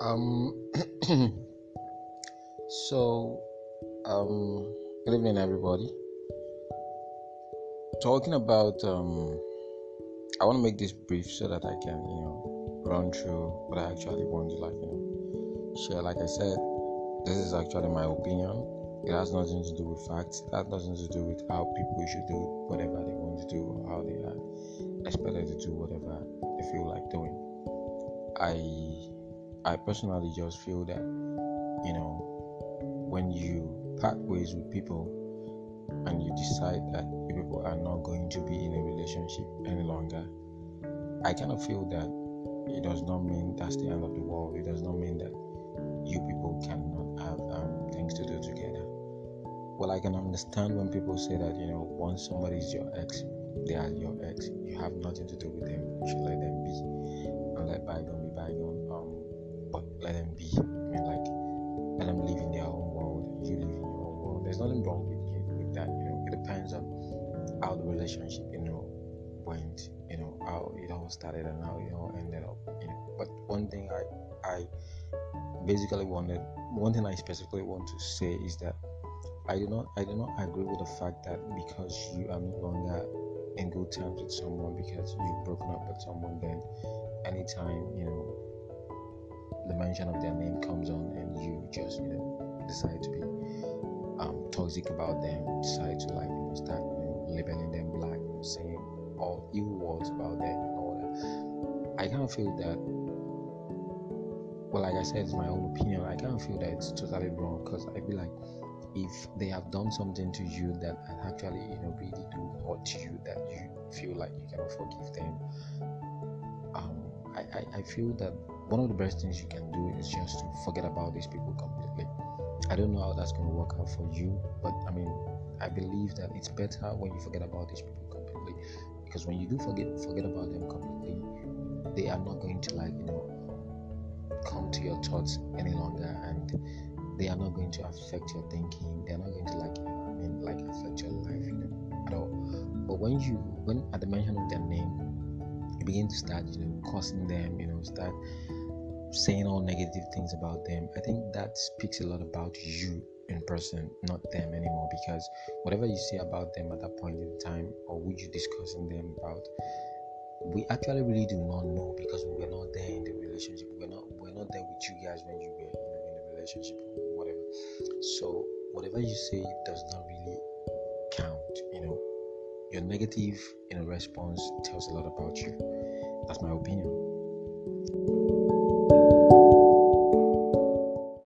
Um, so, um, good evening, everybody. Talking about, um, I want to make this brief so that I can, you know, run through what I actually want to, like, you know, share. Like I said, this is actually my opinion. It has nothing to do with facts. It has nothing to do with how people should do whatever they want to do or how they are expected to do whatever they feel like doing. I I personally just feel that, you know, when you part ways with people and you decide that you people are not going to be in a relationship any longer, I kind of feel that it does not mean that's the end of the world. It does not mean that you people cannot have um, things to do together. Well, I can understand when people say that, you know, once somebody is your ex, they are your ex. You have nothing to do with them. You should let them be and let bygone be bygone nothing wrong with with that. You know, it depends on how the relationship, you know, went. You know, how it all started and how it all ended up. You know, but one thing I, I basically wanted, one thing I specifically want to say is that I do not, I do not agree with the fact that because you are no longer in good terms with someone because you've broken up with someone, then anytime you know the mention of their name comes on and you just you know decide to be um, toxic about them, decide to like you know start you know labeling them black, you know, saying all evil words about them and all that. I of feel that. Well, like I said, it's my own opinion. I of feel that it's totally wrong because I feel like if they have done something to you that actually you know really do hurt you that you feel like you cannot forgive them um, I, I, I feel that one of the best things you can do is just to forget about these people completely. I don't know how that's going to work out for you, but I mean, I believe that it's better when you forget about these people completely because when you do forget forget about them completely, they are not going to like you know come to your thoughts any longer, and they are not going to affect your thinking. They are not going to like I mean like affect your life, you know, at all. But when you when at the mention of their name you begin to start, you know, cursing them, you know, start saying all negative things about them, I think that speaks a lot about you in person, not them anymore. Because whatever you say about them at that point in time, or would you discussing them about, we actually really do not know because we were not there in the relationship. We're not we're not there with you guys when you were you know, in the relationship whatever. So whatever you say does not really count. You know, your negative you know response tells a lot about you